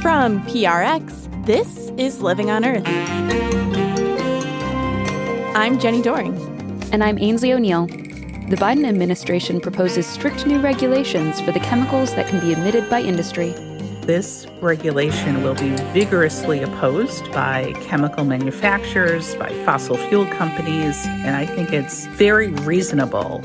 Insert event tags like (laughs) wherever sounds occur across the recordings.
From PRX, this is Living on Earth. I'm Jenni Doering. And I'm Aynsley O'Neill. The Biden administration proposes strict new regulations for the chemicals that can be emitted by industry. This regulation will be vigorously opposed by chemical manufacturers, by fossil fuel companies, and I think it's very reasonable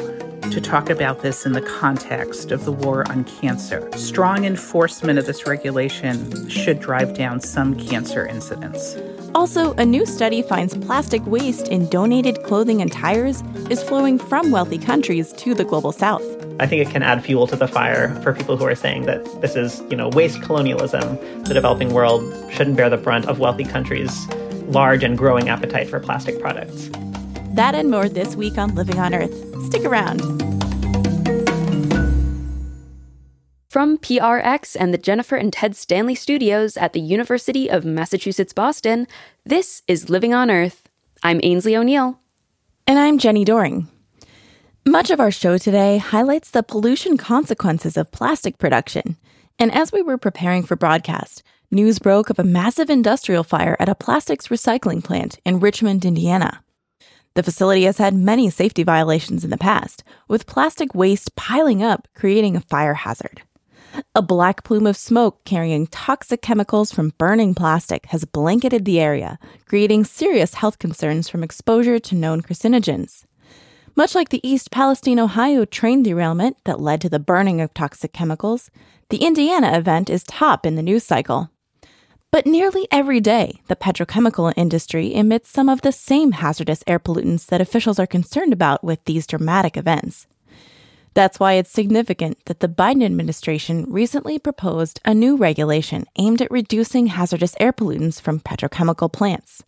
to talk about this in the context of the war on cancer. Strong enforcement of this regulation should drive down some cancer incidents. Also, a new study finds plastic waste in donated clothing and tires is flowing from wealthy countries to the global south. I think it can add fuel to the fire for people who are saying that this is, you know, waste colonialism. The developing world shouldn't bear the brunt of wealthy countries' large and growing appetite for plastic products. That and more this week on Living on Earth. Stick around. From PRX and the Jennifer and Ted Stanley studios at the University of Massachusetts Boston, this is Living on Earth. I'm Aynsley O'Neill. And I'm Jenni Doering. Much of our show today highlights the pollution consequences of plastic production. And as we were preparing for broadcast, news broke of a massive industrial fire at a plastics recycling plant in Richmond, Indiana. The facility has had many safety violations in the past, with plastic waste piling up, creating a fire hazard. A black plume of smoke carrying toxic chemicals from burning plastic has blanketed the area, creating serious health concerns from exposure to known carcinogens. Much like the East Palestine, Ohio train derailment that led to the burning of toxic chemicals, the Indiana event is top in the news cycle. But nearly every day, the petrochemical industry emits some of the same hazardous air pollutants that officials are concerned about with these dramatic events. That's why it's significant that the Biden administration recently proposed a new regulation aimed at reducing hazardous air pollutants from petrochemical plants.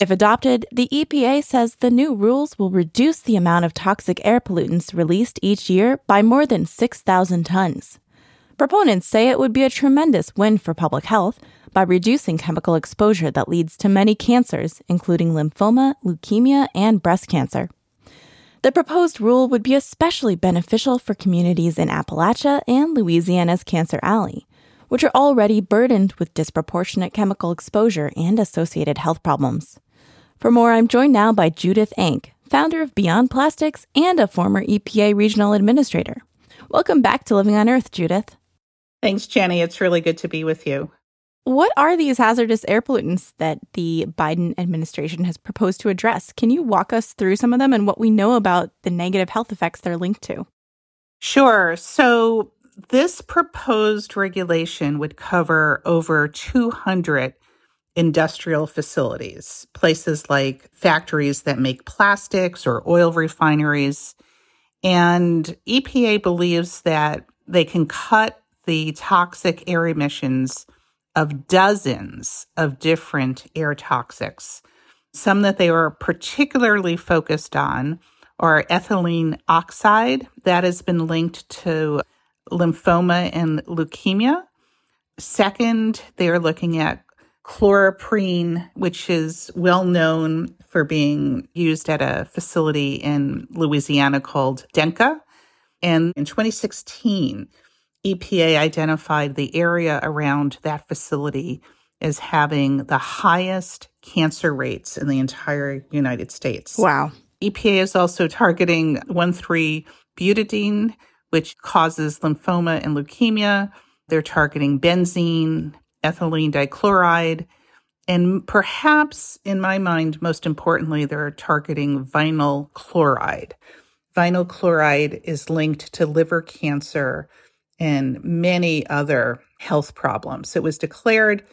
If adopted, the EPA says the new rules will reduce the amount of toxic air pollutants released each year by more than 6,000 tons. Proponents say it would be a tremendous win for public health by reducing chemical exposure that leads to many cancers, including lymphoma, leukemia, and breast cancer. The proposed rule would be especially beneficial for communities in Appalachia and Louisiana's Cancer Alley, which are already burdened with disproportionate chemical exposure and associated health problems. For more, I'm joined now by Judith Enck, founder of Beyond Plastics and a former EPA regional administrator. Welcome back to Living on Earth, Judith. Thanks, Jenni. It's really good to be with you. What are these hazardous air pollutants that the Biden administration has proposed to address? Can you walk us through some of them and what we know about the negative health effects they're linked to? Sure. So, this proposed regulation would cover over 200 industrial facilities, places like factories that make plastics or oil refineries. And EPA believes that they can cut the toxic air emissions of dozens of different air toxics. Some that they are particularly focused on are ethylene oxide, that has been linked to lymphoma and leukemia. Second, they are looking at chloroprene, which is well known for being used at a facility in Louisiana called Denka. And in 2016, EPA identified the area around that facility as having the highest cancer rates in the entire United States. Wow. EPA is also targeting 1,3 butadiene, which causes lymphoma and leukemia. They're targeting benzene, ethylene dichloride. And perhaps, in my mind, most importantly, they're targeting vinyl chloride. Vinyl chloride is linked to liver cancer and many other health problems. It was declared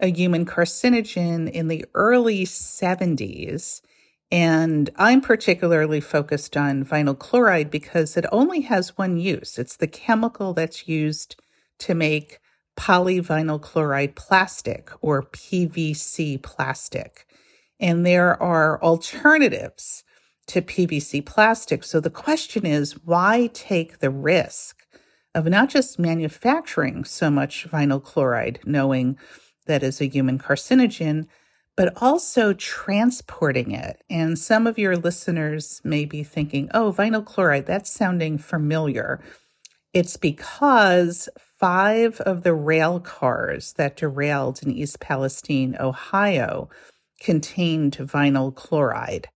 a human carcinogen in the early 70s. And I'm particularly focused on vinyl chloride because it only has one use. It's the chemical that's used to make polyvinyl chloride plastic or PVC plastic. And there are alternatives to PVC plastic. So the question is why take the risk of not just manufacturing so much vinyl chloride, knowing that is a human carcinogen, but also transporting it. And some of your listeners may be thinking, oh, vinyl chloride, that's sounding familiar. It's because five of the rail cars that derailed in East Palestine, Ohio, contained vinyl chloride.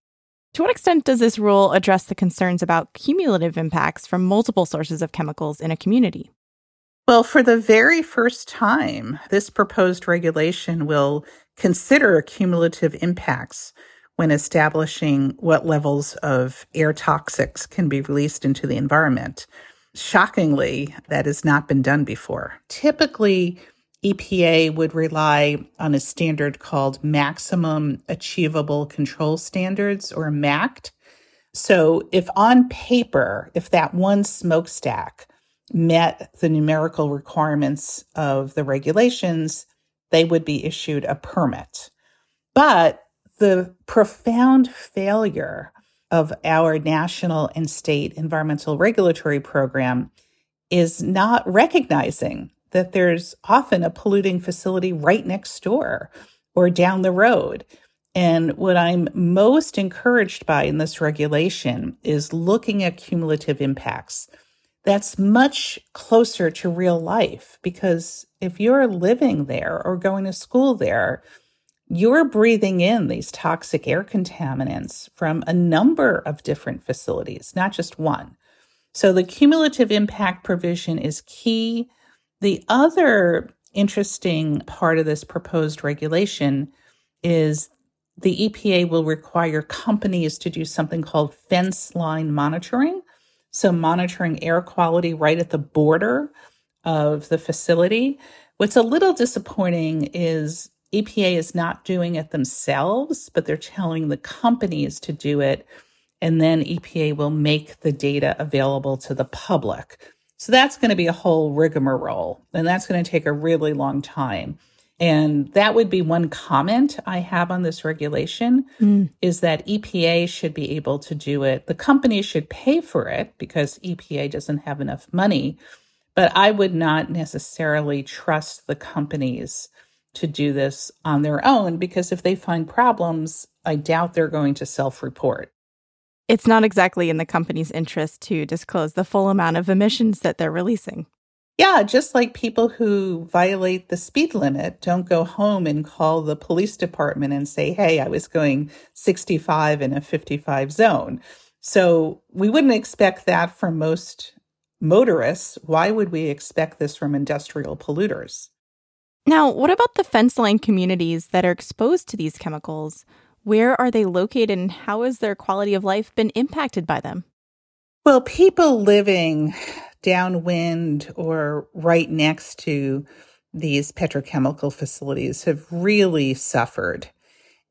To what extent does this rule address the concerns about cumulative impacts from multiple sources of chemicals in a community? Well, for the very first time, this proposed regulation will consider cumulative impacts when establishing what levels of air toxics can be released into the environment. Shockingly, that has not been done before. Typically, EPA would rely on a standard called Maximum Achievable Control Standards or MACT. So, if on paper, if that one smokestack met the numerical requirements of the regulations, they would be issued a permit. But the profound failure of our national and state environmental regulatory program is not recognizing that there's often a polluting facility right next door or down the road. And what I'm most encouraged by in this regulation is looking at cumulative impacts. That's much closer to real life because if you're living there or going to school there, you're breathing in these toxic air contaminants from a number of different facilities, not just one. So the cumulative impact provision is key. The other interesting part of this proposed regulation is the EPA will require companies to do something called fence line monitoring. So, monitoring air quality right at the border of the facility. What's a little disappointing is EPA is not doing it themselves, but they're telling the companies to do it. And then EPA will make the data available to the public. So that's going to be a whole rigmarole, and that's going to take a really long time. And that would be one comment I have on this regulation mm. is that EPA should be able to do it. The company should pay for it because EPA doesn't have enough money. But I would not necessarily trust the companies to do this on their own because if they find problems, I doubt they're going to self report. It's not exactly in the company's interest to disclose the full amount of emissions that they're releasing. Yeah, just like people who violate the speed limit don't go home and call the police department and say, hey, I was going 65 in a 55 zone. So we wouldn't expect that from most motorists. Why would we expect this from industrial polluters? Now, what about the fence line communities that are exposed to these chemicals? Where are they located and how has their quality of life been impacted by them? Well, people living downwind or right next to these petrochemical facilities have really suffered.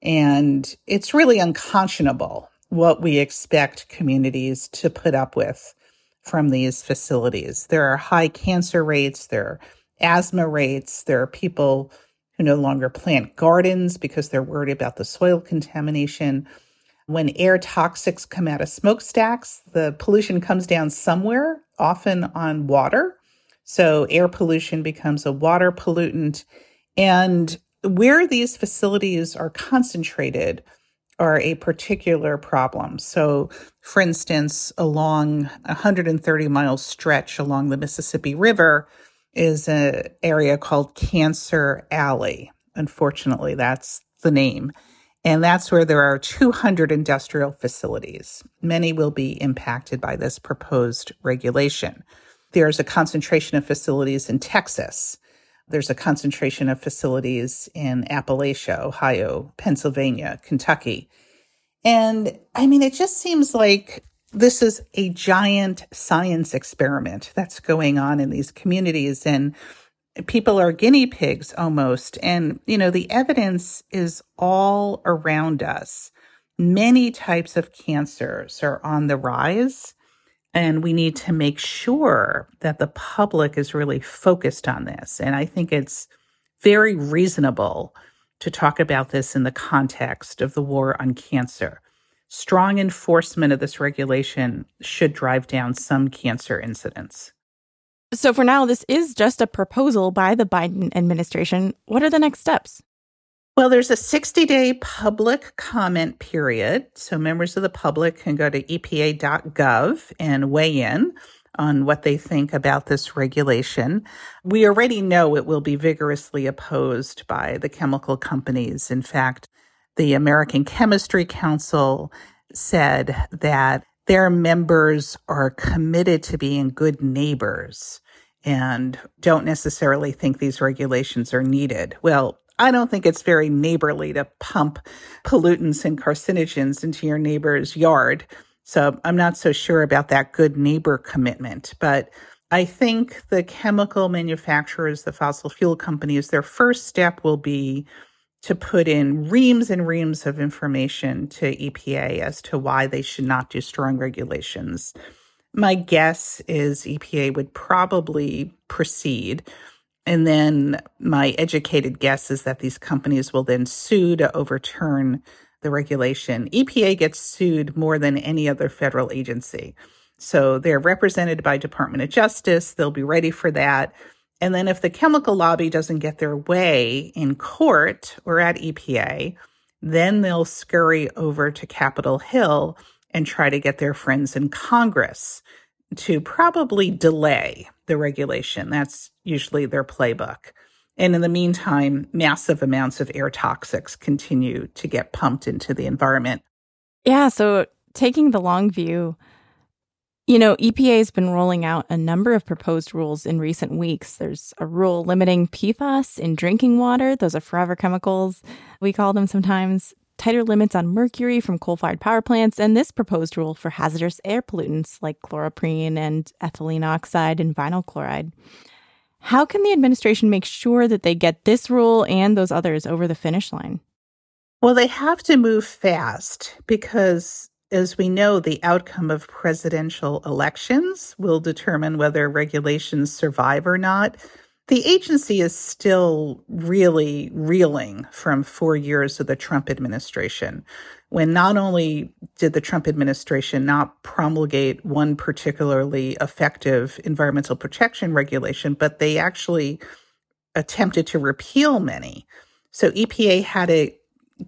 And it's really unconscionable what we expect communities to put up with from these facilities. There are high cancer rates, there are asthma rates. There are people no longer plant gardens because they're worried about the soil contamination. When air toxics come out of smokestacks, the pollution comes down somewhere, often on water. So air pollution becomes a water pollutant. And where these facilities are concentrated are a particular problem. So, for instance, along a 130 mile stretch along the Mississippi River, is an area called Cancer Alley. Unfortunately, that's the name. And that's where there are 200 industrial facilities. Many will be impacted by this proposed regulation. There's a concentration of facilities in Texas. There's a concentration of facilities in Appalachia, Ohio, Pennsylvania, Kentucky. And I mean, it just seems like this is a giant science experiment that's going on in these communities and people are guinea pigs almost. And you know the evidence is all around us. Many types of cancers are on the rise and we need to make sure that the public is really focused on this. And i think it's very reasonable to talk about this in the context of the war on cancer strong enforcement of this regulation should drive down some cancer incidence. So, for now, this is just a proposal by the Biden administration. What are the next steps? Well, there's a 60 day public comment period. So, members of the public can go to epa.gov and weigh in on what they think about this regulation. We already know it will be vigorously opposed by the chemical companies. In fact, the American Chemistry Council said that their members are committed to being good neighbors and don't necessarily think these regulations are needed. Well, I don't think it's very neighborly to pump pollutants and carcinogens into your neighbor's yard. So I'm not so sure about that good neighbor commitment. But I think the chemical manufacturers, the fossil fuel companies, their first step will be to put in reams and reams of information to EPA as to why they should not do strong regulations. My guess is EPA would probably proceed. And then my educated guess is that these companies will then sue to overturn the regulation. EPA gets sued more than any other federal agency. So they're represented by Department of Justice. They'll be ready for that. And then if the chemical lobby doesn't get their way in court or at EPA, then they'll scurry over to Capitol Hill and try to get their friends in Congress to probably delay the regulation. That's usually their playbook. And in the meantime, massive amounts of air toxics continue to get pumped into the environment. Yeah. So, taking the long view, you know, EPA has been rolling out a number of proposed rules in recent weeks. There's a rule limiting PFAS in drinking water, those are forever chemicals, we call them sometimes. Tighter limits on mercury from coal fired power plants, and this proposed rule for hazardous air pollutants like chloroprene and ethylene oxide and vinyl chloride. How can the administration make sure that they get this rule and those others over the finish line? Well, they have to move fast because, as we know, the outcome of presidential elections will determine whether regulations survive or not. The agency is still really reeling from four years of the Trump administration when not only did the Trump administration not promulgate one particularly effective environmental protection regulation, but they actually attempted to repeal many. So EPA had to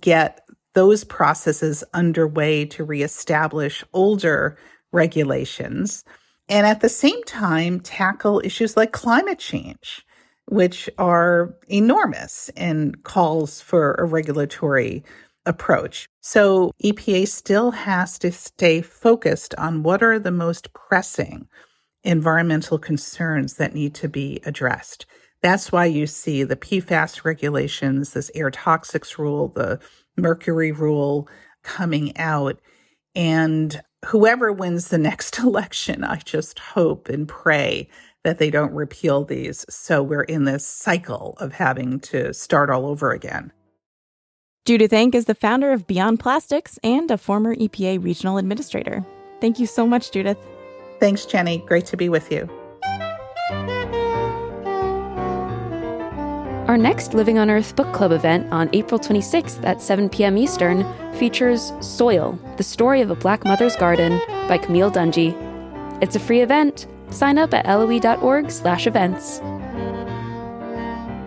get those processes underway to reestablish older regulations. And at the same time, tackle issues like climate change, which are enormous and calls for a regulatory approach. So EPA still has to stay focused on what are the most pressing environmental concerns that need to be addressed. That's why you see the PFAS regulations, this air toxics rule, the mercury rule coming out. And whoever wins the next (laughs) election, I just hope and pray that they don't repeal these. So we're in this cycle of having to start all over again. Judith Enck is the founder of Beyond Plastics and a former EPA regional administrator. Thank you so much, Judith. Thanks, Jenni. Great to be with you. Our next Living on Earth book club event on April 26th at 7 p.m. Eastern features Soil, the story of a black mother's garden by Camille Dungy. It's a free event. Sign up at loe.org/events.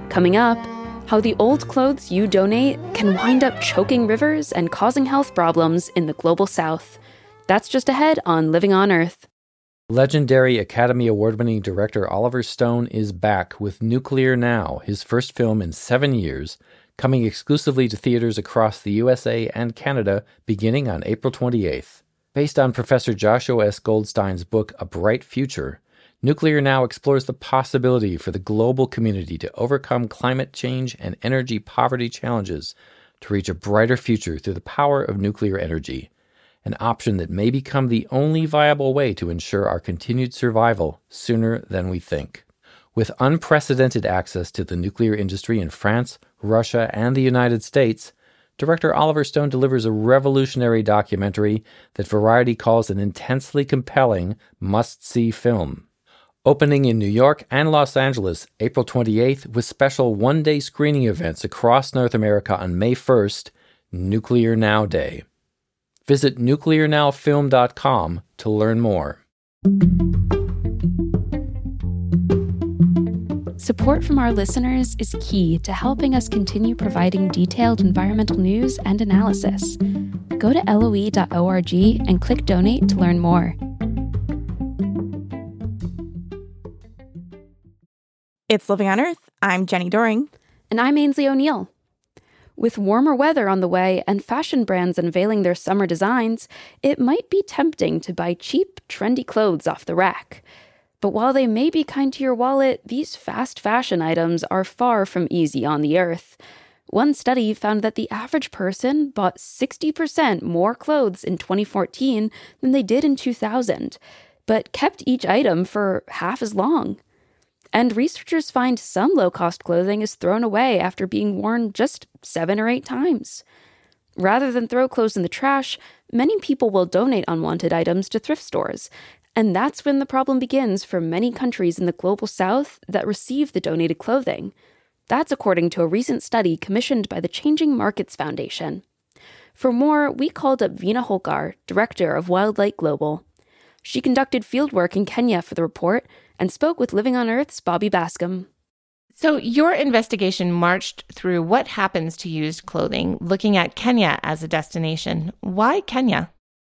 Coming up, how the old clothes you donate can wind up choking rivers and causing health problems in the global south. That's just ahead on Living on Earth. Legendary Academy Award winning director Oliver Stone is back with Nuclear Now, his first film in seven years, coming exclusively to theaters across the USA and Canada beginning on April 28th. Based on Professor Joshua S. Goldstein's book A Bright Future, Nuclear Now explores the possibility for the global community to overcome climate change and energy poverty challenges to reach a brighter future through the power of nuclear energy, an option that may become the only viable way to ensure our continued survival sooner than we think. With unprecedented access to the nuclear industry in France, Russia, and the United States, director Oliver Stone delivers a revolutionary documentary that Variety calls an intensely compelling, must see film opening in New York and Los Angeles April 28th with special one day screening events across North America on May 1st, Nuclear Now Day. Visit nuclearnowfilm.com to learn more. Support from our listeners is key to helping us continue providing detailed environmental news and analysis. Go to loe.org and click donate to learn more. It's Living on Earth. I'm Jenni Doering. And I'm Aynsley O'Neill. With warmer weather on the way and fashion brands unveiling their summer designs, it might be tempting to buy cheap, trendy clothes off the rack. But while they may be kind to your wallet, these fast fashion items are far from easy on the earth. One study found that the average person bought 60% more clothes in 2014 than they did in 2000, but kept each item for half as long. And researchers find some low cost clothing is thrown away after being worn just seven or eight times. Rather than throw clothes in the trash, many people will donate unwanted items to thrift stores. And that's when the problem begins for many countries in the global south that receive the donated clothing. That's according to a recent study commissioned by the Changing Markets Foundation. For more, we called up Vina Holkar, director of Wildlight Global. She conducted fieldwork in Kenya for the report and spoke with Living on Earth's Bobby Bascomb. So, your investigation marched through what happens to used clothing, looking at Kenya as a destination. Why Kenya?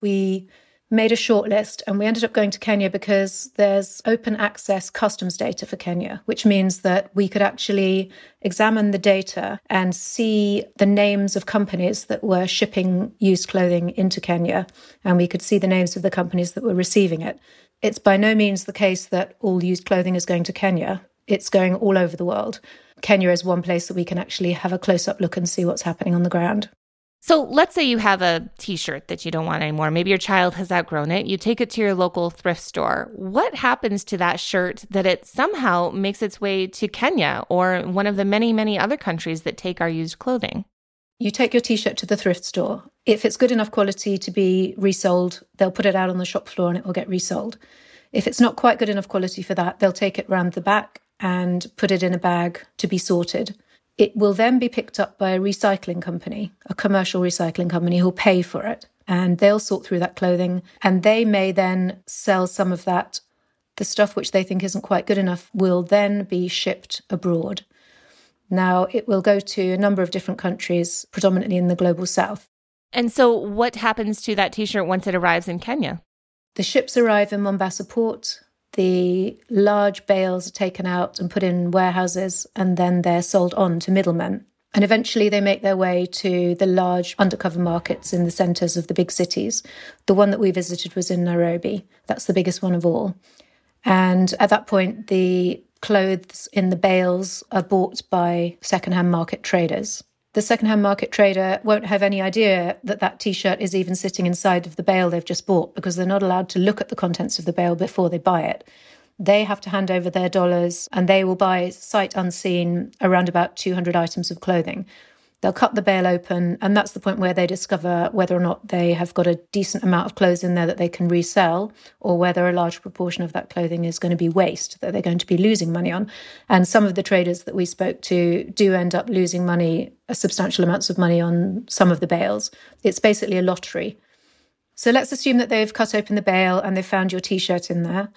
We made a short list and we ended up going to Kenya because there's open access customs data for Kenya, which means that we could actually examine the data and see the names of companies that were shipping used clothing into Kenya. And we could see the names of the companies that were receiving it. It's by no means the case that all used clothing is going to Kenya. It's going all over the world. Kenya is one place that we can actually have a close up look and see what's happening on the ground. So let's say you have a t shirt that you don't want anymore. Maybe your child has outgrown it. You take it to your local thrift store. What happens to that shirt that it somehow makes its way to Kenya or one of the many, many other countries that take our used clothing? You take your t shirt to the thrift store. If it's good enough quality to be resold, they'll put it out on the shop floor and it will get resold. If it's not quite good enough quality for that, they'll take it round the back and put it in a bag to be sorted. It will then be picked up by a recycling company, a commercial recycling company who'll pay for it. And they'll sort through that clothing and they may then sell some of that. The stuff which they think isn't quite good enough will then be shipped abroad. Now, it will go to a number of different countries, predominantly in the global south. And so, what happens to that t shirt once it arrives in Kenya? The ships arrive in Mombasa port. The large bales are taken out and put in warehouses, and then they're sold on to middlemen. And eventually they make their way to the large undercover markets in the centres of the big cities. The one that we visited was in Nairobi. That's the biggest one of all. And at that point, the clothes in the bales are bought by secondhand market traders the secondhand market trader won't have any idea that that t-shirt is even sitting inside of the bale they've just bought because they're not allowed to look at the contents of the bale before they buy it. They have to hand over their dollars and they will buy sight unseen around about 200 items of clothing. They'll cut the bale open, and that's the point where they discover whether or not they have got a decent amount of clothes in there that they can resell, or whether a large proportion of that clothing is going to be waste that they're going to be losing money on. And some of the traders that we spoke to do end up losing money, substantial amounts of money on some of the bales. It's basically a lottery. So let's assume that they've cut open the bale and they've found your t shirt in there.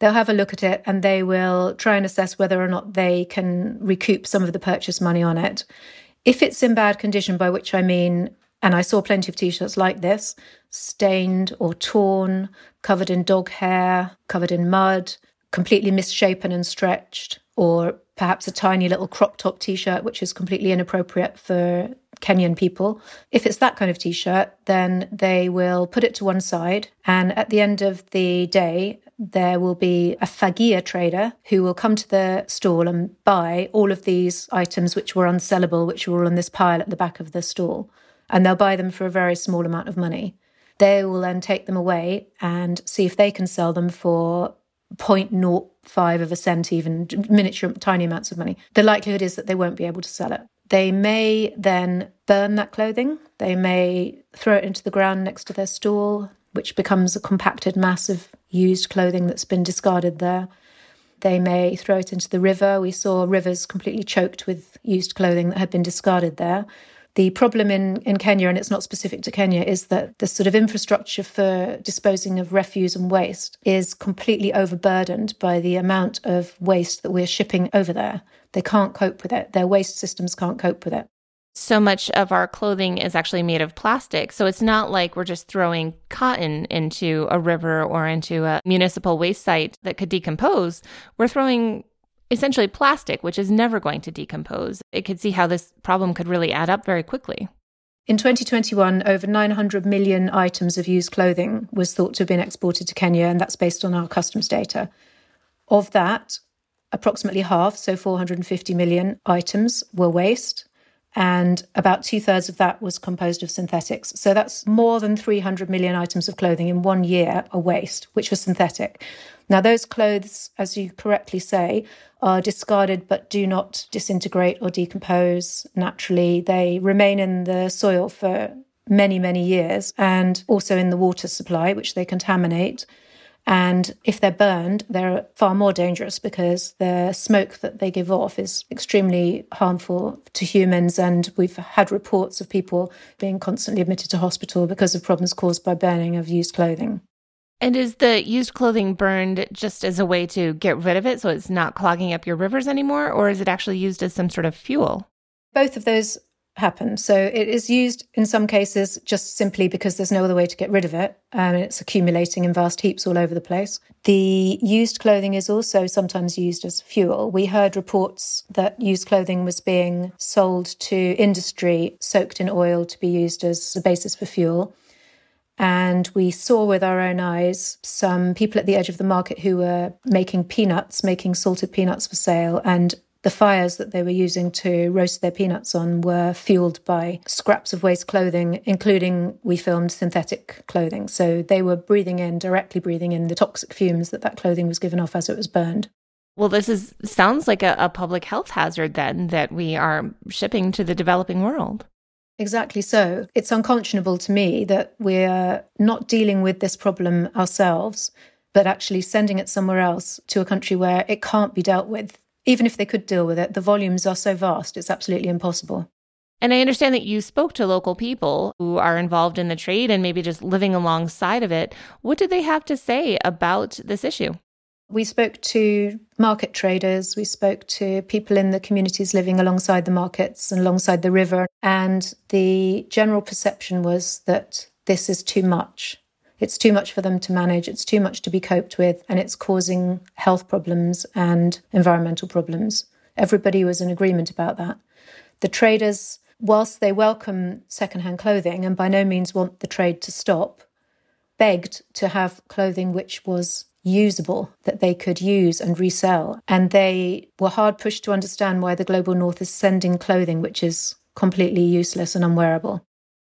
They'll have a look at it and they will try and assess whether or not they can recoup some of the purchase money on it. If it's in bad condition, by which I mean, and I saw plenty of t shirts like this, stained or torn, covered in dog hair, covered in mud, completely misshapen and stretched, or perhaps a tiny little crop top t shirt, which is completely inappropriate for Kenyan people. If it's that kind of t shirt, then they will put it to one side. And at the end of the day, there will be a fagia trader who will come to the stall and buy all of these items which were unsellable, which were all on this pile at the back of the stall. And they'll buy them for a very small amount of money. They will then take them away and see if they can sell them for 0.05 of a cent, even miniature, tiny amounts of money. The likelihood is that they won't be able to sell it. They may then burn that clothing. They may throw it into the ground next to their stall which becomes a compacted mass of used clothing that's been discarded there. They may throw it into the river. We saw rivers completely choked with used clothing that had been discarded there. The problem in, in Kenya, and it's not specific to Kenya, is that the sort of infrastructure for disposing of refuse and waste is completely overburdened by the amount of waste that we're shipping over there. They can't cope with it. Their waste systems can't cope with it so much of our clothing is actually made of plastic. So it's not like we're just throwing cotton into a river or into a municipal waste site that could decompose. We're throwing essentially plastic, which is never going to decompose. It could see how this problem could really add up very quickly. In 2021, over 900 million items of used clothing was thought to have been exported to Kenya, and that's based on our customs data. Of that, approximately half, so 450 million items, were waste, and about two thirds of that was composed of synthetics. So that's more than 300 million items of clothing in one year are waste, which was synthetic. Now, those clothes, as you correctly say, are discarded but do not disintegrate or decompose naturally. They remain in the soil for many, many years and also in the water supply, which they contaminate. And if they're burned, they're far more dangerous because the smoke that they give off is extremely harmful to humans. And we've had reports of people being constantly admitted to hospital because of problems caused by burning of used clothing. And is the used clothing burned just as a way to get rid of it so it's not clogging up your rivers anymore? Or is it actually used as some sort of fuel? Both of those happen. So it is used in some cases just simply because there's no other way to get rid of it and it's accumulating in vast heaps all over the place. The used clothing is also sometimes used as fuel. We heard reports that used clothing was being sold to industry soaked in oil to be used as a basis for fuel. And we saw with our own eyes some people at the edge of the market who were making peanuts, making salted peanuts for sale. And the fires that they were using to roast their peanuts on were fueled by scraps of waste clothing, including we filmed synthetic clothing. So they were breathing in, directly breathing in the toxic fumes that that clothing was given off as it was burned. Well, this is sounds like a, a public health hazard then that we are shipping to the developing world. Exactly so. It's unconscionable to me that we're not dealing with this problem ourselves, but actually sending it somewhere else to a country where it can't be dealt with. Even if they could deal with it, the volumes are so vast, it's absolutely impossible. And I understand that you spoke to local people who are involved in the trade and maybe just living alongside of it. What did they have to say about this issue? We spoke to market traders, we spoke to people in the communities living alongside the markets and alongside the river. And the general perception was that this is too much. It's too much for them to manage, it's too much to be coped with, and it's causing health problems and environmental problems. Everybody was in agreement about that. The traders, whilst they welcome secondhand clothing and by no means want the trade to stop, begged to have clothing which was usable that they could use and resell. And they were hard pushed to understand why the global north is sending clothing which is completely useless and unwearable.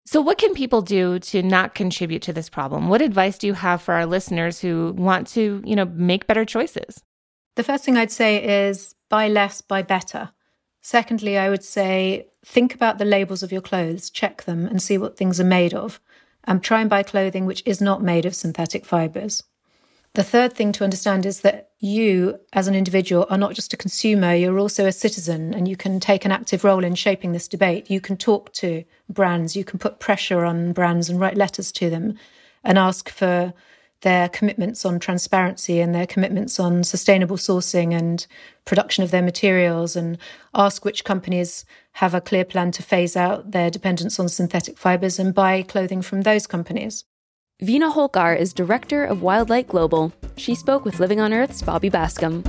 So, what can people do to not contribute to this problem? What advice do you have for our listeners who want to, you know, make better choices? The first thing I'd say is buy less, buy better. Secondly, I would say think about the labels of your clothes, check them and see what things are made of, and try and buy clothing which is not made of synthetic fibers. The third thing to understand is that you, as an individual, are not just a consumer, you're also a citizen, and you can take an active role in shaping this debate. You can talk to brands, you can put pressure on brands and write letters to them and ask for their commitments on transparency and their commitments on sustainable sourcing and production of their materials, and ask which companies have a clear plan to phase out their dependence on synthetic fibers and buy clothing from those companies. Veena Holkar is director of Wildlight Global. She spoke with Living on Earth's Bobby Bascomb.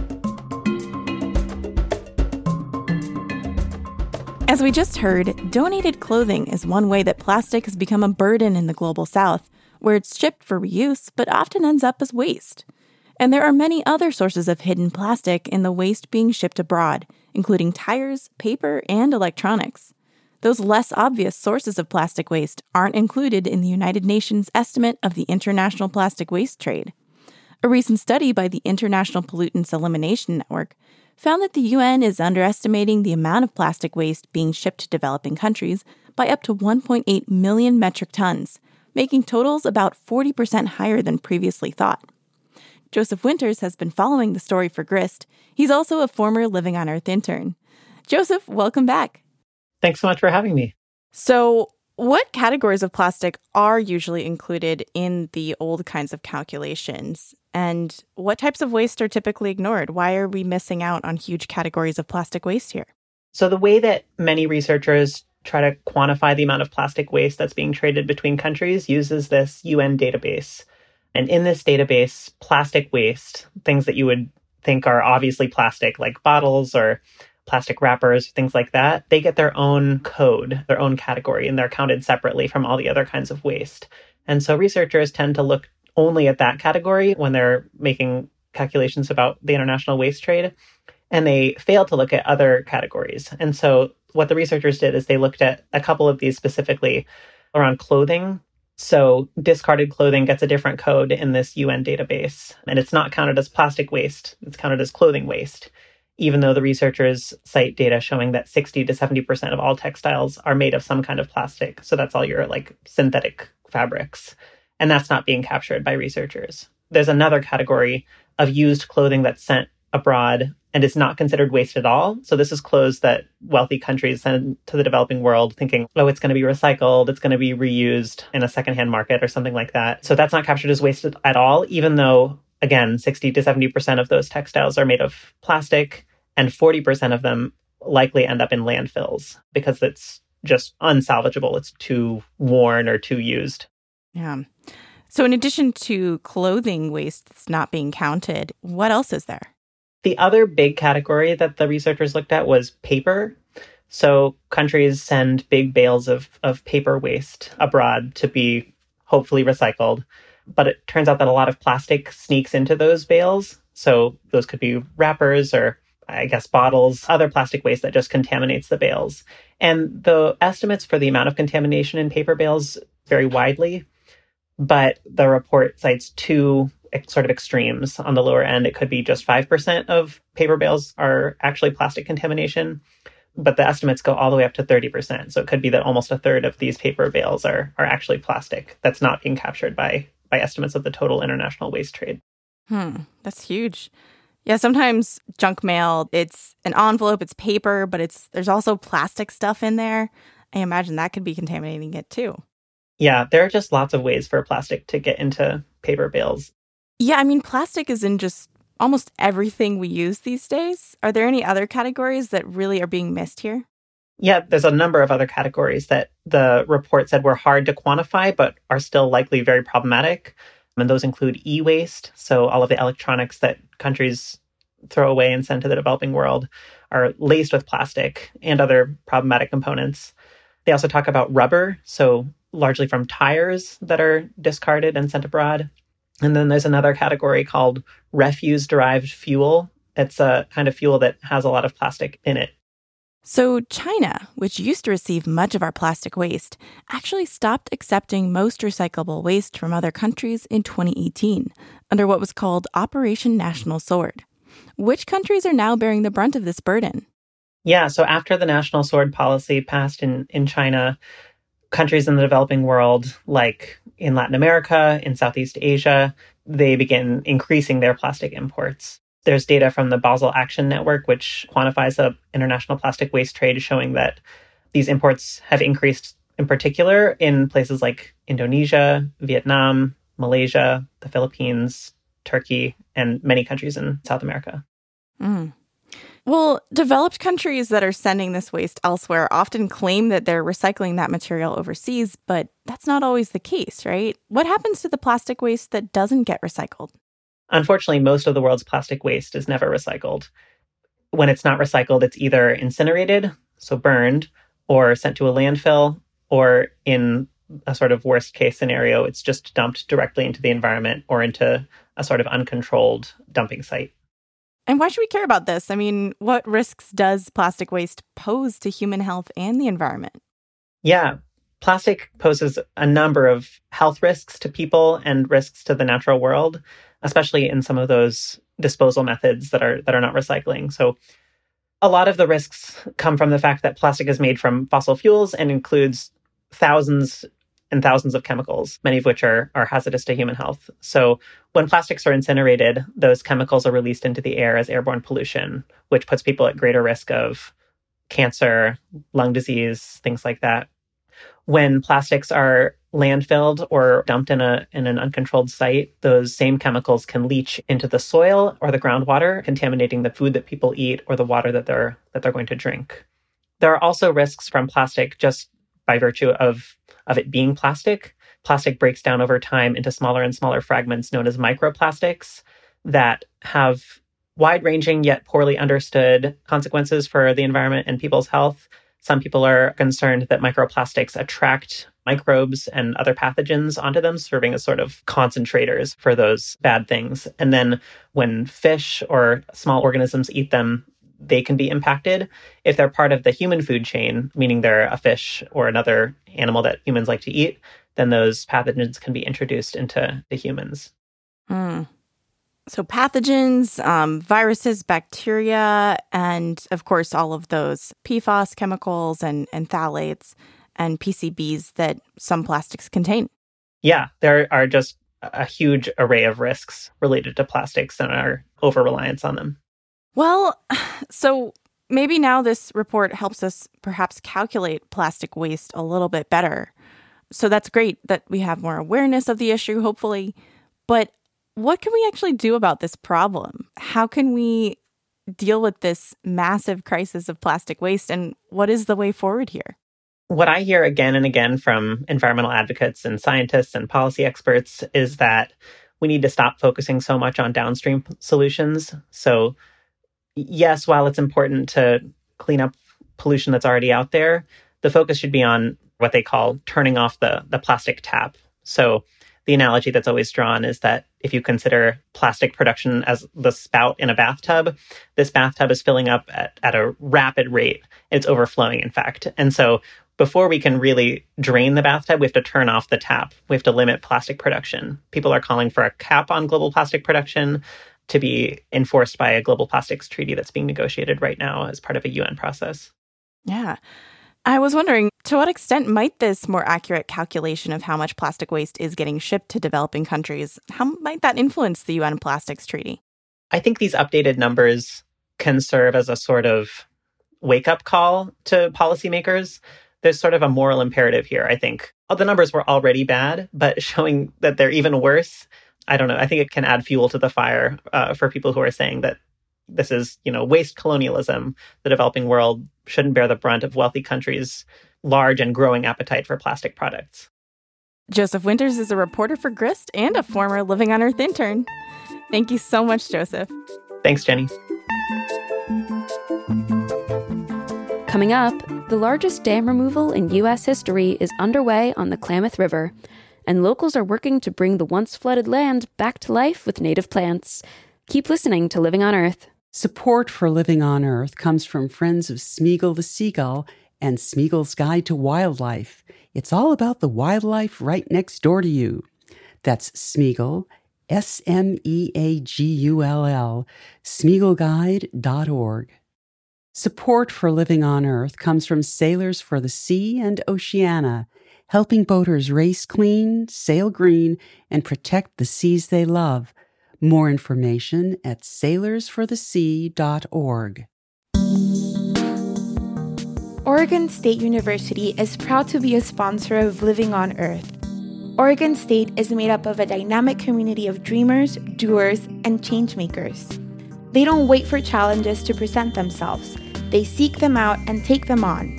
As we just heard, donated clothing is one way that plastic has become a burden in the global south, where it's shipped for reuse but often ends up as waste. And there are many other sources of hidden plastic in the waste being shipped abroad, including tires, paper, and electronics. Those less obvious sources of plastic waste aren't included in the United Nations estimate of the international plastic waste trade. A recent study by the International Pollutants Elimination Network found that the UN is underestimating the amount of plastic waste being shipped to developing countries by up to 1.8 million metric tons, making totals about 40% higher than previously thought. Joseph Winters has been following the story for Grist. He's also a former Living on Earth intern. Joseph, welcome back. Thanks so much for having me. So, what categories of plastic are usually included in the old kinds of calculations? And what types of waste are typically ignored? Why are we missing out on huge categories of plastic waste here? So, the way that many researchers try to quantify the amount of plastic waste that's being traded between countries uses this UN database. And in this database, plastic waste, things that you would think are obviously plastic, like bottles or plastic wrappers, things like that, they get their own code, their own category, and they're counted separately from all the other kinds of waste. And so researchers tend to look only at that category when they're making calculations about the international waste trade. And they fail to look at other categories. And so what the researchers did is they looked at a couple of these specifically around clothing. So discarded clothing gets a different code in this UN database, and it's not counted as plastic waste, it's counted as clothing waste even though the researchers cite data showing that 60 to 70% of all textiles are made of some kind of plastic. So that's all your like synthetic fabrics. And that's not being captured by researchers. There's another category of used clothing that's sent abroad and is not considered waste at all. So this is clothes that wealthy countries send to the developing world thinking, oh, it's going to be recycled, it's going to be reused in a secondhand market or something like that. So that's not captured as waste at all, even though again, 60 to 70% of those textiles are made of plastic and 40% of them likely end up in landfills because it's just unsalvageable. It's too worn or too used. Yeah. So, in addition to clothing waste that's not being counted, what else is there? The other big category that the researchers looked at was paper. So, countries send big bales of, of paper waste abroad to be hopefully recycled. But it turns out that a lot of plastic sneaks into those bales. So, those could be wrappers or I guess, bottles, other plastic waste that just contaminates the bales. And the estimates for the amount of contamination in paper bales vary widely, but the report cites two sort of extremes. On the lower end, it could be just 5% of paper bales are actually plastic contamination, but the estimates go all the way up to 30%. So it could be that almost a third of these paper bales are, are actually plastic that's not being captured by, by estimates of the total international waste trade. Hmm, that's huge. Yeah, sometimes junk mail, it's an envelope, it's paper, but it's there's also plastic stuff in there. I imagine that could be contaminating it too. Yeah, there are just lots of ways for plastic to get into paper bales. Yeah, I mean plastic is in just almost everything we use these days. Are there any other categories that really are being missed here? Yeah, there's a number of other categories that the report said were hard to quantify, but are still likely very problematic. And those include e waste. So, all of the electronics that countries throw away and send to the developing world are laced with plastic and other problematic components. They also talk about rubber, so largely from tires that are discarded and sent abroad. And then there's another category called refuse derived fuel. It's a kind of fuel that has a lot of plastic in it. So, China, which used to receive much of our plastic waste, actually stopped accepting most recyclable waste from other countries in 2018 under what was called Operation National Sword. Which countries are now bearing the brunt of this burden? Yeah, so after the National Sword policy passed in, in China, countries in the developing world, like in Latin America, in Southeast Asia, they began increasing their plastic imports. There's data from the Basel Action Network, which quantifies the international plastic waste trade, showing that these imports have increased in particular in places like Indonesia, Vietnam, Malaysia, the Philippines, Turkey, and many countries in South America. Mm. Well, developed countries that are sending this waste elsewhere often claim that they're recycling that material overseas, but that's not always the case, right? What happens to the plastic waste that doesn't get recycled? Unfortunately, most of the world's plastic waste is never recycled. When it's not recycled, it's either incinerated, so burned, or sent to a landfill, or in a sort of worst case scenario, it's just dumped directly into the environment or into a sort of uncontrolled dumping site. And why should we care about this? I mean, what risks does plastic waste pose to human health and the environment? Yeah, plastic poses a number of health risks to people and risks to the natural world especially in some of those disposal methods that are that are not recycling. So a lot of the risks come from the fact that plastic is made from fossil fuels and includes thousands and thousands of chemicals, many of which are, are hazardous to human health. So when plastics are incinerated, those chemicals are released into the air as airborne pollution, which puts people at greater risk of cancer, lung disease, things like that. When plastics are landfilled or dumped in a in an uncontrolled site, those same chemicals can leach into the soil or the groundwater, contaminating the food that people eat or the water that they're that they're going to drink. There are also risks from plastic just by virtue of of it being plastic. Plastic breaks down over time into smaller and smaller fragments known as microplastics that have wide ranging yet poorly understood consequences for the environment and people's health. Some people are concerned that microplastics attract microbes and other pathogens onto them, serving as sort of concentrators for those bad things. And then when fish or small organisms eat them, they can be impacted. If they're part of the human food chain, meaning they're a fish or another animal that humans like to eat, then those pathogens can be introduced into the humans. Mm. So, pathogens, um, viruses, bacteria, and of course, all of those PFAS chemicals and, and phthalates and PCBs that some plastics contain. Yeah, there are just a huge array of risks related to plastics and our over reliance on them. Well, (sighs) so maybe now this report helps us perhaps calculate plastic waste a little bit better. So that's great that we have more awareness of the issue, hopefully. But what can we actually do about this problem? How can we deal with this massive crisis of plastic waste? And what is the way forward here? What I hear again and again from environmental advocates and scientists and policy experts is that we need to stop focusing so much on downstream solutions. So, yes, while it's important to clean up pollution that's already out there, the focus should be on what they call turning off the, the plastic tap. So, the analogy that's always drawn is that if you consider plastic production as the spout in a bathtub, this bathtub is filling up at, at a rapid rate. It's overflowing, in fact. And so before we can really drain the bathtub, we have to turn off the tap. We have to limit plastic production. People are calling for a cap on global plastic production to be enforced by a global plastics treaty that's being negotiated right now as part of a UN process. Yeah. I was wondering to what extent might this more accurate calculation of how much plastic waste is getting shipped to developing countries, how might that influence the UN Plastics Treaty? I think these updated numbers can serve as a sort of wake up call to policymakers there's sort of a moral imperative here, I think. Oh, the numbers were already bad, but (laughs) showing that they're even worse, I don't know. I think it can add fuel to the fire uh, for people who are saying that this is, you know, waste colonialism. The developing world shouldn't bear the brunt of wealthy countries' large and growing appetite for plastic products. Joseph Winters is a reporter for Grist and a former Living on Earth intern. Thank you so much, Joseph. Thanks, Jenni. Coming up, the largest dam removal in U.S. history is underway on the Klamath River, and locals are working to bring the once flooded land back to life with native plants. Keep listening to Living on Earth. Support for Living on Earth comes from friends of Smeagull the Seagull and Smeagull's Guide to Wildlife. It's all about the wildlife right next door to you. That's Smeagull, S M E A G U L L, SmeagullGuide.org. Support for Living on Earth comes from Sailors for the Sea and Oceana, helping boaters race clean, sail green, and protect the seas they love. More information at sailorsforthesea.org. Oregon State University is proud to be a sponsor of Living on Earth. Oregon State is made up of a dynamic community of dreamers, doers, and changemakers. They don't wait for challenges to present themselves. They seek them out and take them on.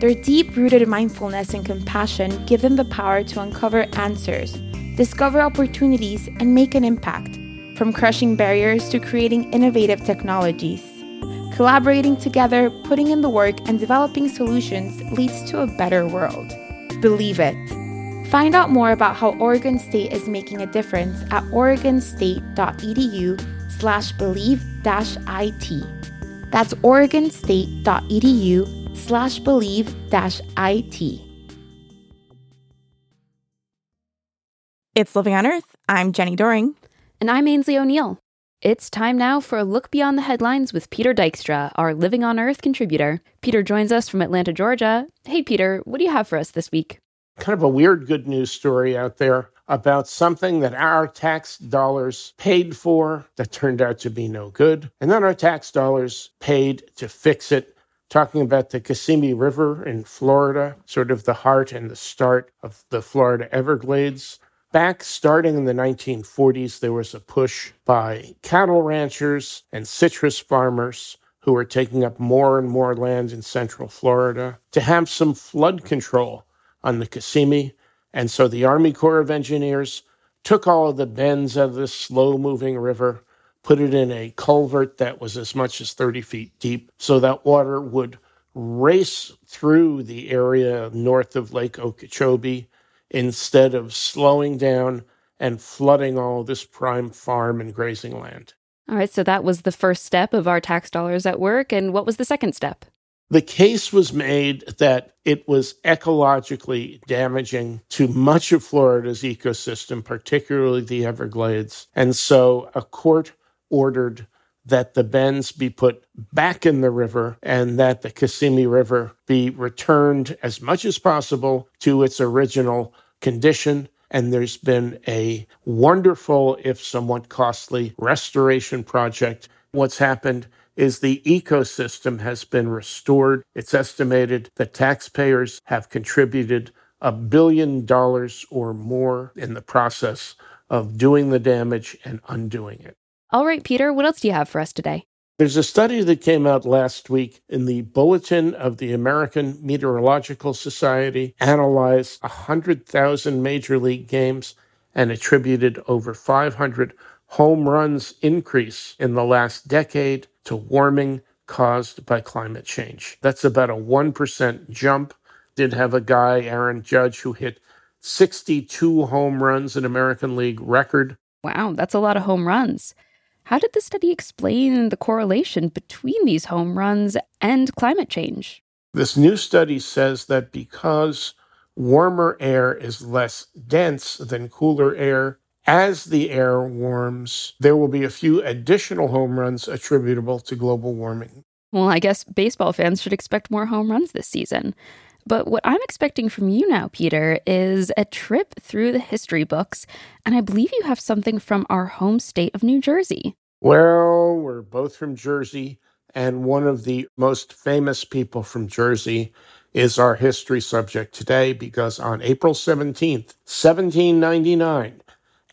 Their deep rooted mindfulness and compassion give them the power to uncover answers, discover opportunities, and make an impact, from crushing barriers to creating innovative technologies. Collaborating together, putting in the work, and developing solutions leads to a better world. Believe it. Find out more about how Oregon State is making a difference at oregonstate.edu slash believe it. That's oregonstate.edu slash believe it. It's Living on Earth. I'm Jenni Doering. And I'm Aynsley O'Neill. It's time now for a look beyond the headlines with Peter Dykstra, our Living on Earth contributor. Peter joins us from Atlanta, Georgia. Hey, Peter, what do you have for us this week? Kind of a weird good news story out there about something that our tax dollars paid for that turned out to be no good. And then our tax dollars paid to fix it. Talking about the Kissimmee River in Florida, sort of the heart and the start of the Florida Everglades. Back starting in the 1940s, there was a push by cattle ranchers and citrus farmers who were taking up more and more land in central Florida to have some flood control on the Kissimmee. And so the Army Corps of Engineers took all of the bends of this slow moving river, put it in a culvert that was as much as 30 feet deep so that water would race through the area north of Lake Okeechobee instead of slowing down and flooding all this prime farm and grazing land. All right, so that was the first step of our tax dollars at work. And what was the second step? The case was made that it was ecologically damaging to much of Florida's ecosystem, particularly the Everglades. And so a court ordered that the bends be put back in the river and that the Kissimmee River be returned as much as possible to its original condition. And there's been a wonderful, if somewhat costly, restoration project. What's happened is the ecosystem has been restored. It's estimated that taxpayers have contributed a billion dollars or more in the process of doing the damage and undoing it. All right, Peter, what else do you have for us today? There's a study that came out last week in the Bulletin of the American Meteorological Society, analyzed 100,000 major league games and attributed over 500 home runs increase in the last decade to warming caused by climate change. That's about a 1% jump. Did have a guy, Aaron Judge, who hit 62 home runs, an American League record. Wow, that's a lot of home runs. How did the study explain the correlation between these home runs and climate change? This new study says that because warmer air is less dense than cooler air, as the air warms, there will be a few additional home runs attributable to global warming. Well, I guess baseball fans should expect more home runs this season. But what I'm expecting from you now, Peter, is a trip through the history books, and I believe you have something from our home state of New Jersey. Well, we're both from Jersey, and one of the most famous people from Jersey is our history subject today because on April 17th, 1799,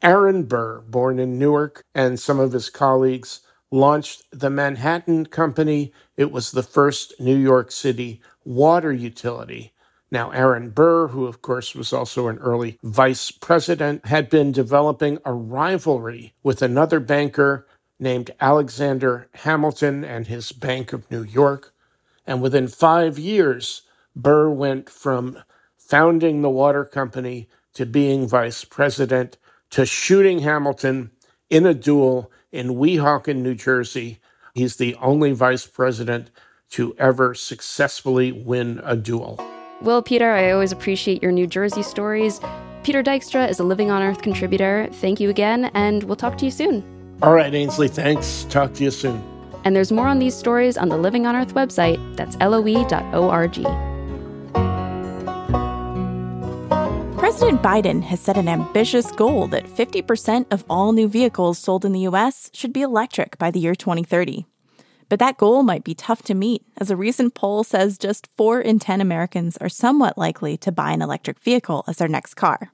Aaron Burr, born in Newark, and some of his colleagues launched the Manhattan Company. It was the first New York City water utility. Now, Aaron Burr, who of course was also an early vice president, had been developing a rivalry with another banker named Alexander Hamilton and his Bank of New York. And within five years, Burr went from founding the water company to being vice president to shooting Hamilton in a duel in Weehawken, New Jersey. He's the only vice president to ever successfully win a duel. Well, Peter, I always appreciate your New Jersey stories. Peter Dykstra is a Living on Earth contributor. Thank you again, and we'll talk to you soon. All right, Aynsley, thanks. Talk to you soon. And there's more on these stories on the Living on Earth website. That's loe.org. President Biden has set an ambitious goal that 50% of all new vehicles sold in the U.S. should be electric by the year 2030. But that goal might be tough to meet, as a recent poll says just 4 in 10 Americans are somewhat likely to buy an electric vehicle as their next car.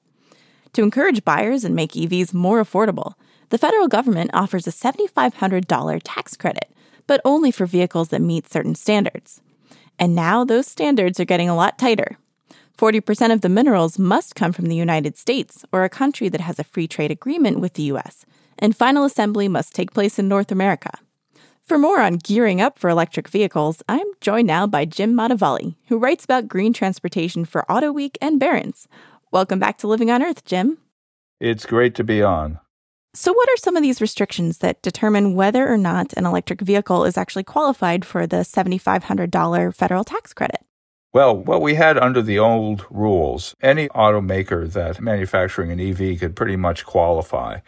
To encourage buyers and make EVs more affordable, the federal government offers a $7,500 tax credit, but only for vehicles that meet certain standards. And now those standards are getting a lot tighter. 40% of the minerals must come from the United States or a country that has a free trade agreement with the US, and final assembly must take place in North America. For more on gearing up for electric vehicles, I'm joined now by Jim Motavalli, who writes about green transportation for Auto Week and Barron's. Welcome back to Living on Earth, Jim. It's great to be on. So, what are some of these restrictions that determine whether or not an electric vehicle is actually qualified for the $7,500 federal tax credit? Well, what we had under the old rules, any automaker that manufacturing an EV could pretty much qualify.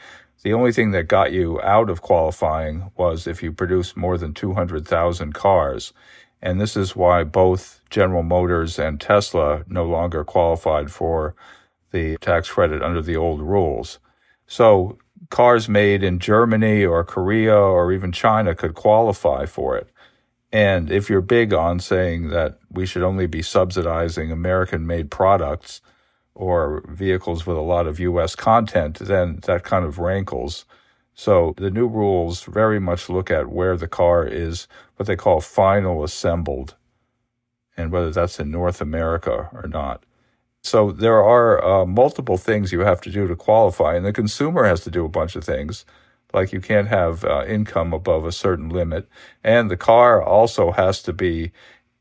The only thing that got you out of qualifying was if you produced more than 200,000 cars. And this is why both General Motors and Tesla no longer qualified for the tax credit under the old rules. So cars made in Germany or Korea or even China could qualify for it. And if you're big on saying that we should only be subsidizing American made products or vehicles with a lot of US content, then that kind of rankles. So the new rules very much look at where the car is what they call final assembled and whether that's in North America or not. So there are uh, multiple things you have to do to qualify, and the consumer has to do a bunch of things. Like you can't have uh, income above a certain limit. And the car also has to be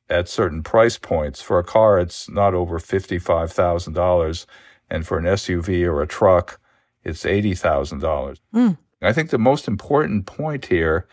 at certain price points. For a car, it's not over $55,000. And for an SUV or a truck, it's $80,000. Mm. I think the most important point here,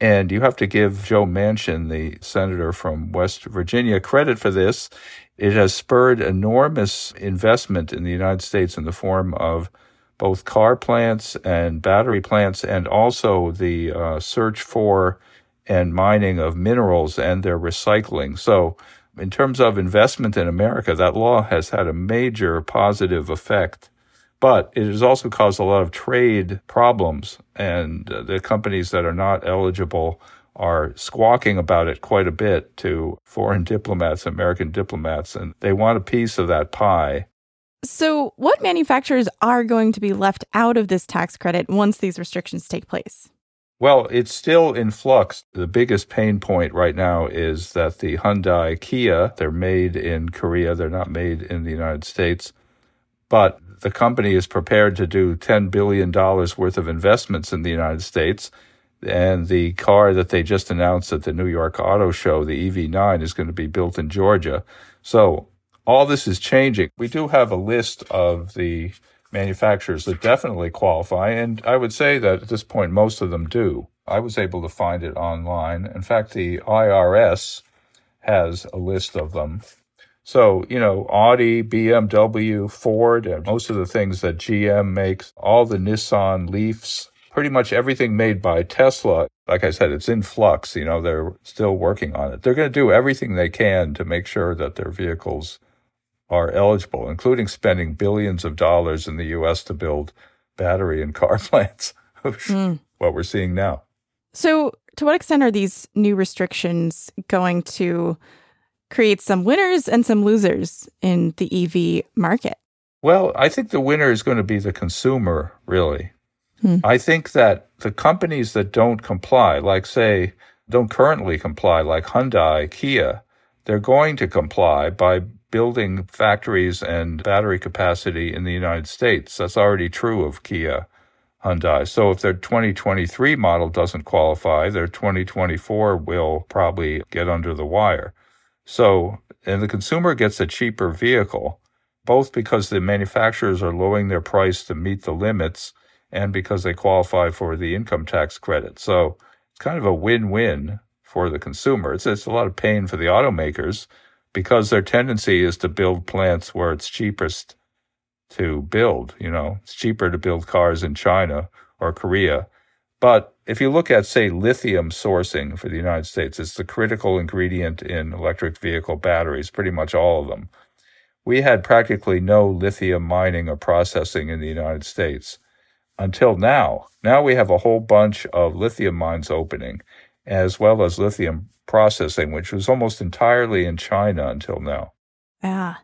and you have to give Joe Manchin, the senator from West Virginia, credit for this, it has spurred enormous investment in the United States in the form of both car plants and battery plants, and also the uh, search for and mining of minerals and their recycling. So, in terms of investment in America, that law has had a major positive effect. But it has also caused a lot of trade problems, and the companies that are not eligible are squawking about it quite a bit to foreign diplomats, American diplomats, and they want a piece of that pie. So, what manufacturers are going to be left out of this tax credit once these restrictions take place? Well, it's still in flux. The biggest pain point right now is that the Hyundai Kia, they're made in Korea, they're not made in the United States. But the company is prepared to do $10 billion worth of investments in the United States. And the car that they just announced at the New York Auto Show, the EV9, is going to be built in Georgia. So all this is changing. We do have a list of the manufacturers that definitely qualify. And I would say that at this point, most of them do. I was able to find it online. In fact, the IRS has a list of them. So, you know, Audi, BMW, Ford, and most of the things that GM makes, all the Nissan Leafs, pretty much everything made by Tesla. Like I said, it's in flux. You know, they're still working on it. They're going to do everything they can to make sure that their vehicles are eligible, including spending billions of dollars in the U.S. to build battery and car (laughs) plants, mm. what we're seeing now. So, to what extent are these new restrictions going to create some winners and some losers in the EV market? Well, I think the winner is going to be the consumer, really. Hmm. I think that the companies that don't comply, like, say, don't currently comply, like Hyundai, Kia, they're going to comply by building factories and battery capacity in the United States. That's already true of Kia, Hyundai. So if their 2023 model doesn't qualify, their 2024 will probably get under the wire. So, and the consumer gets a cheaper vehicle, both because the manufacturers are lowering their price to meet the limits and because they qualify for the income tax credit. So it's kind of a win-win for the consumer. It's, it's a lot of pain for the automakers because their tendency is to build plants where it's cheapest to build. You know, it's cheaper to build cars in China or Korea. But if you look at, say, lithium sourcing for the United States, it's the critical ingredient in electric vehicle batteries, pretty much all of them. We had practically no lithium mining or processing in the United States until now. Now we have a whole bunch of lithium mines opening, as well as lithium processing, which was almost entirely in China until now. Yeah.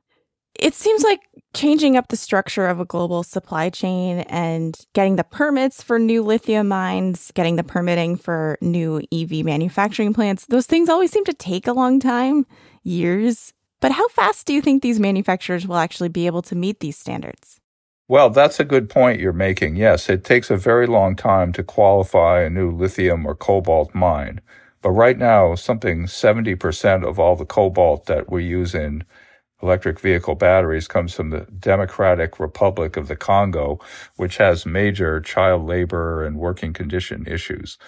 It seems like changing up the structure of a global supply chain and getting the permits for new lithium mines, getting the permitting for new EV manufacturing plants, those things always seem to take a long time, years. But how fast do you think these manufacturers will actually be able to meet these standards? Well, that's a good point you're making. Yes, it takes a very long time to qualify a new lithium or cobalt mine. But right now, something 70% of all the cobalt that we use in electric vehicle batteries comes from the Democratic Republic of the Congo, which has major child labor and working condition issues.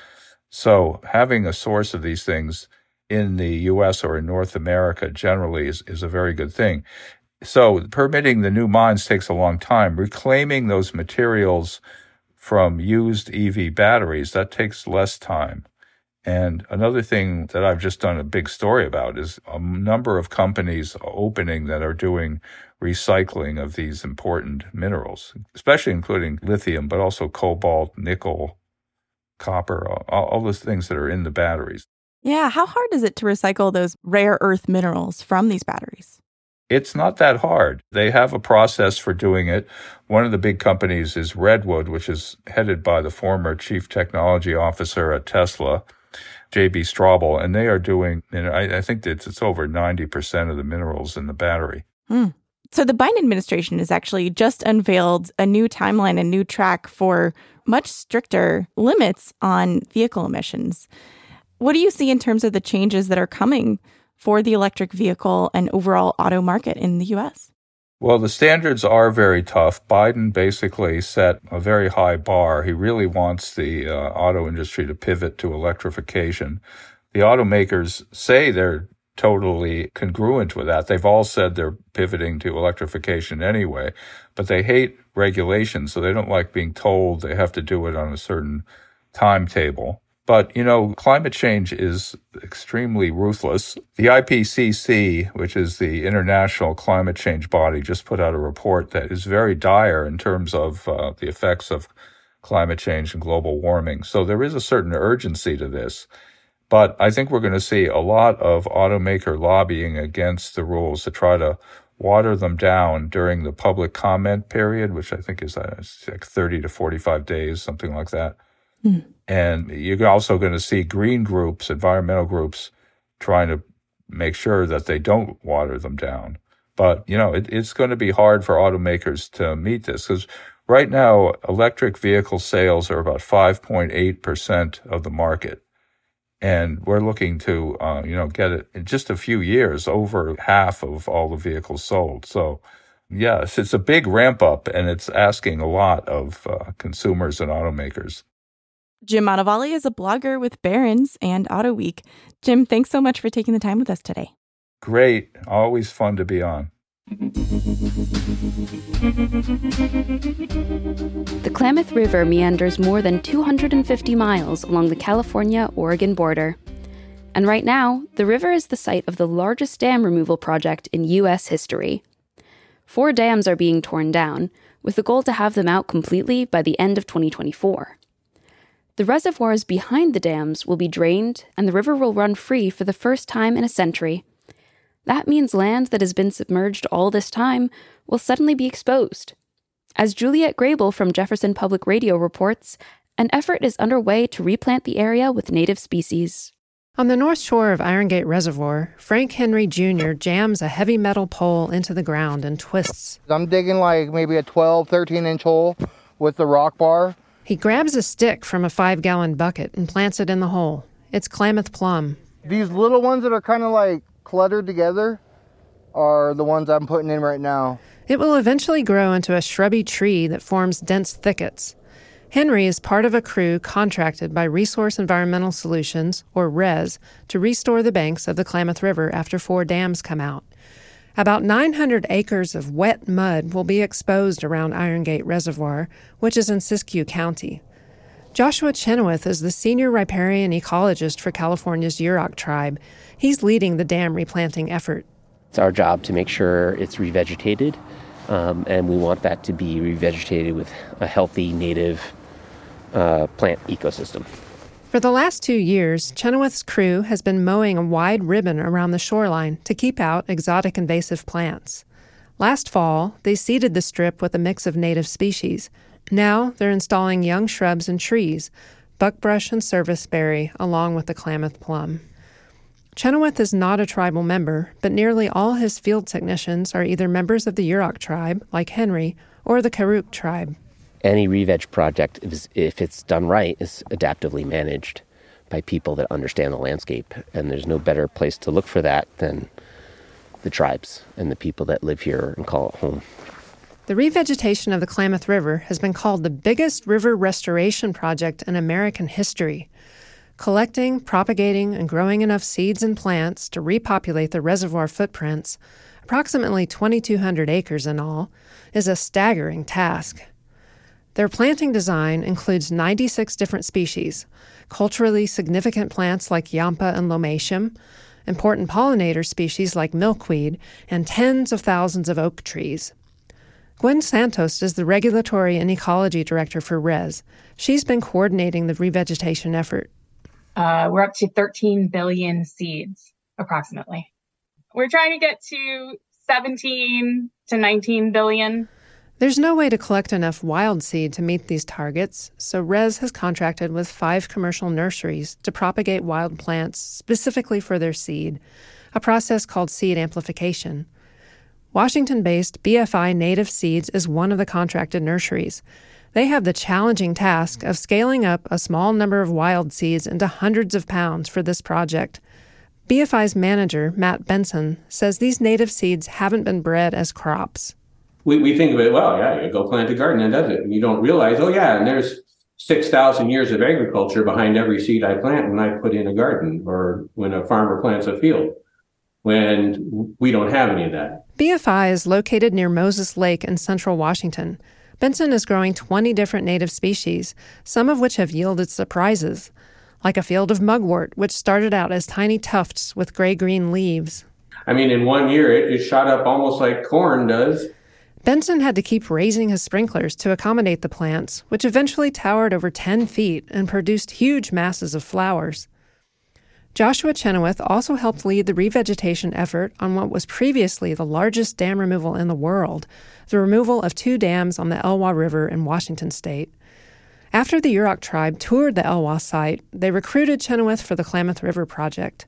So having a source of these things in the US or in North America generally is, is a very good thing. So permitting the new mines takes a long time. Reclaiming those materials from used EV batteries, that takes less time. And another thing that I've just done a big story about is a number of companies opening that are doing recycling of these important minerals, especially including lithium, but also cobalt, nickel, copper, all, all those things that are in the batteries. Yeah. How hard is it to recycle those rare earth minerals from these batteries? It's not that hard. They have a process for doing it. One of the big companies is Redwood, which is headed by the former chief technology officer at Tesla. JB Straubel, and they are doing, know, I, I think it's, it's over 90% of the minerals in the battery. Hmm. So the Biden administration has actually just unveiled a new timeline, a new track for much stricter limits on vehicle emissions. What do you see in terms of the changes that are coming for the electric vehicle and overall auto market in the US? Well, the standards are very tough. Biden basically set a very high bar. He really wants the uh, auto industry to pivot to electrification. The automakers say they're totally congruent with that. They've all said they're pivoting to electrification anyway, but they hate regulations, so they don't like being told they have to do it on a certain timetable. But, you know, climate change is extremely ruthless. The IPCC, which is the international climate change body, just put out a report that is very dire in terms of uh, the effects of climate change and global warming. So there is a certain urgency to this. But I think we're going to see a lot of automaker lobbying against the rules to try to water them down during the public comment period, which I think is uh, like 30 to 45 days, something like that. And you're also going to see green groups, environmental groups, trying to make sure that they don't water them down. But, you know, it, it's going to be hard for automakers to meet this because right now, electric vehicle sales are about 5.8% of the market. And we're looking to, uh, you know, get it in just a few years over half of all the vehicles sold. So, yes, it's a big ramp up and it's asking a lot of uh, consumers and automakers. Jim Motavalli is a blogger with Barron's and Auto Week. Jim, thanks so much for taking the time with us today. Great. Always fun to be on. The Klamath River meanders more than 250 miles along the California Oregon border. And right now, the river is the site of the largest dam removal project in U.S. history. Four dams are being torn down, with the goal to have them out completely by the end of 2024. The reservoirs behind the dams will be drained, and the river will run free for the first time in a century. That means land that has been submerged all this time will suddenly be exposed. As Juliet Grable from Jefferson Public Radio reports, an effort is underway to replant the area with native species. On the north shore of Iron Gate Reservoir, Frank Henry Jr. jams a heavy metal pole into the ground and twists. I'm digging like maybe a 12, 13 inch hole with the rock bar he grabs a stick from a five gallon bucket and plants it in the hole. It's Klamath plum. These little ones that are kind of like cluttered together are the ones I'm putting in right now. It will eventually grow into a shrubby tree that forms dense thickets. Henry is part of a crew contracted by Resource Environmental Solutions, or RES, to restore the banks of the Klamath River after four dams come out. About 900 acres of wet mud will be exposed around Iron Gate Reservoir, which is in Siskiyou County. Joshua Chenoweth is the senior riparian ecologist for California's Yurok tribe. He's leading the dam replanting effort. It's our job to make sure it's revegetated, um, and we want that to be revegetated with a healthy native uh, plant ecosystem. For the last two years, Chenoweth's crew has been mowing a wide ribbon around the shoreline to keep out exotic invasive plants. Last fall, they seeded the strip with a mix of native species. Now they're installing young shrubs and trees, buckbrush and serviceberry, along with the Klamath plum. Chenoweth is not a tribal member, but nearly all his field technicians are either members of the Yurok tribe, like Henry, or the Karuk tribe any re-veg project, if it's done right, is adaptively managed by people that understand the landscape. And there's no better place to look for that than the tribes and the people that live here and call it home. The revegetation of the Klamath River has been called the biggest river restoration project in American history. Collecting, propagating, and growing enough seeds and plants to repopulate the reservoir footprints, approximately 2,200 acres in all, is a staggering task. Their planting design includes 96 different species, culturally significant plants like Yampa and Lomatium, important pollinator species like milkweed, and tens of thousands of oak trees. Gwen Santos is the Regulatory and Ecology Director for RES. She's been coordinating the revegetation effort. Uh, we're up to 13 billion seeds, approximately. We're trying to get to 17 to 19 billion there's no way to collect enough wild seed to meet these targets, so Res has contracted with five commercial nurseries to propagate wild plants specifically for their seed, a process called seed amplification. Washington based BFI Native Seeds is one of the contracted nurseries. They have the challenging task of scaling up a small number of wild seeds into hundreds of pounds for this project. BFI's manager, Matt Benson, says these native seeds haven't been bred as crops. We, we think of it, well, yeah, you go plant a garden and does it. And you don't realize, oh, yeah, and there's 6,000 years of agriculture behind every seed I plant when I put in a garden or when a farmer plants a field, when we don't have any of that. BFI is located near Moses Lake in central Washington. Benson is growing 20 different native species, some of which have yielded surprises, like a field of mugwort, which started out as tiny tufts with gray green leaves. I mean, in one year, it, it shot up almost like corn does. Benson had to keep raising his sprinklers to accommodate the plants, which eventually towered over 10 feet and produced huge masses of flowers. Joshua Chenoweth also helped lead the revegetation effort on what was previously the largest dam removal in the world, the removal of two dams on the Elwha River in Washington state. After the Yurok tribe toured the Elwha site, they recruited Chenoweth for the Klamath River project.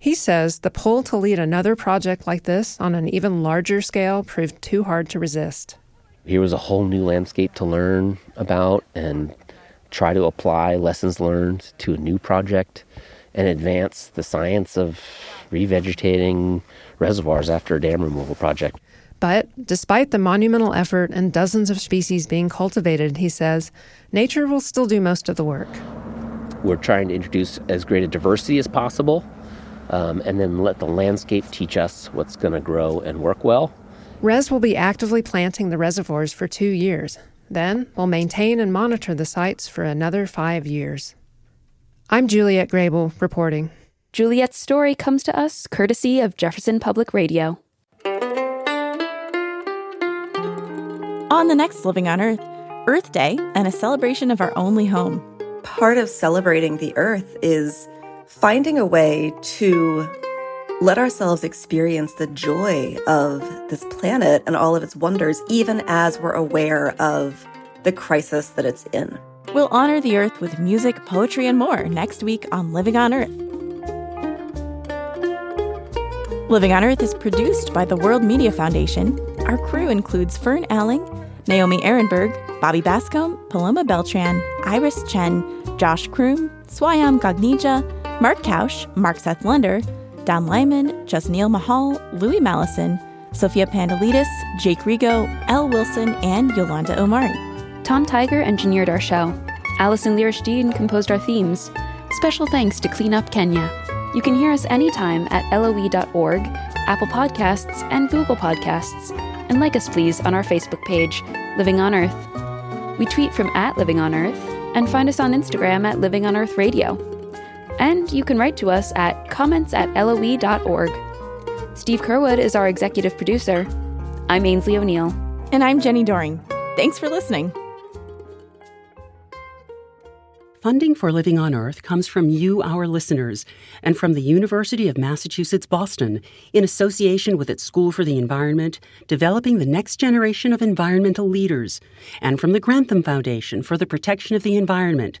He says the pull to lead another project like this on an even larger scale proved too hard to resist. Here was a whole new landscape to learn about and try to apply lessons learned to a new project and advance the science of revegetating reservoirs after a dam removal project. But despite the monumental effort and dozens of species being cultivated, he says, nature will still do most of the work. We're trying to introduce as great a diversity as possible um, and then let the landscape teach us what's going to grow and work well. RES will be actively planting the reservoirs for two years. Then we'll maintain and monitor the sites for another five years. I'm Juliet Grable reporting. Juliet's story comes to us courtesy of Jefferson Public Radio. On the next Living on Earth, Earth Day and a celebration of our only home. Part of celebrating the Earth is finding a way to let ourselves experience the joy of this planet and all of its wonders, even as we're aware of the crisis that it's in. We'll honor the Earth with music, poetry, and more next week on Living on Earth. Living on Earth is produced by the World Media Foundation. Our crew includes Fern Alling, Naomi Ehrenberg, Bobby Bascomb, Paloma Beltran, Iris Chen, Josh Kroom, Swayam Gagneja, Mark Kausch, Mark Seth Lunder, Don Lyman, Jasneel Mahal, Louis Mallison, Sophia Pandalidis, Jake Rigo, L. Wilson, and Yolanda Omari. Tom Tiger engineered our show. Allison Lirish composed our themes. Special thanks to Clean Up Kenya. You can hear us anytime at loe.org, Apple Podcasts, and Google Podcasts. And like us, please, on our Facebook page, Living on Earth. We tweet from at Living on Earth and find us on Instagram at Living on Earth Radio. And you can write to us at comments at loe.org. Steve Curwood is our executive producer. I'm Aynsley O'Neill. And I'm Jenni Doering. Thanks for listening. Funding for Living on Earth comes from you, our listeners, and from the University of Massachusetts Boston, in association with its School for the Environment, developing the next generation of environmental leaders, and from the Grantham Foundation for the Protection of the Environment,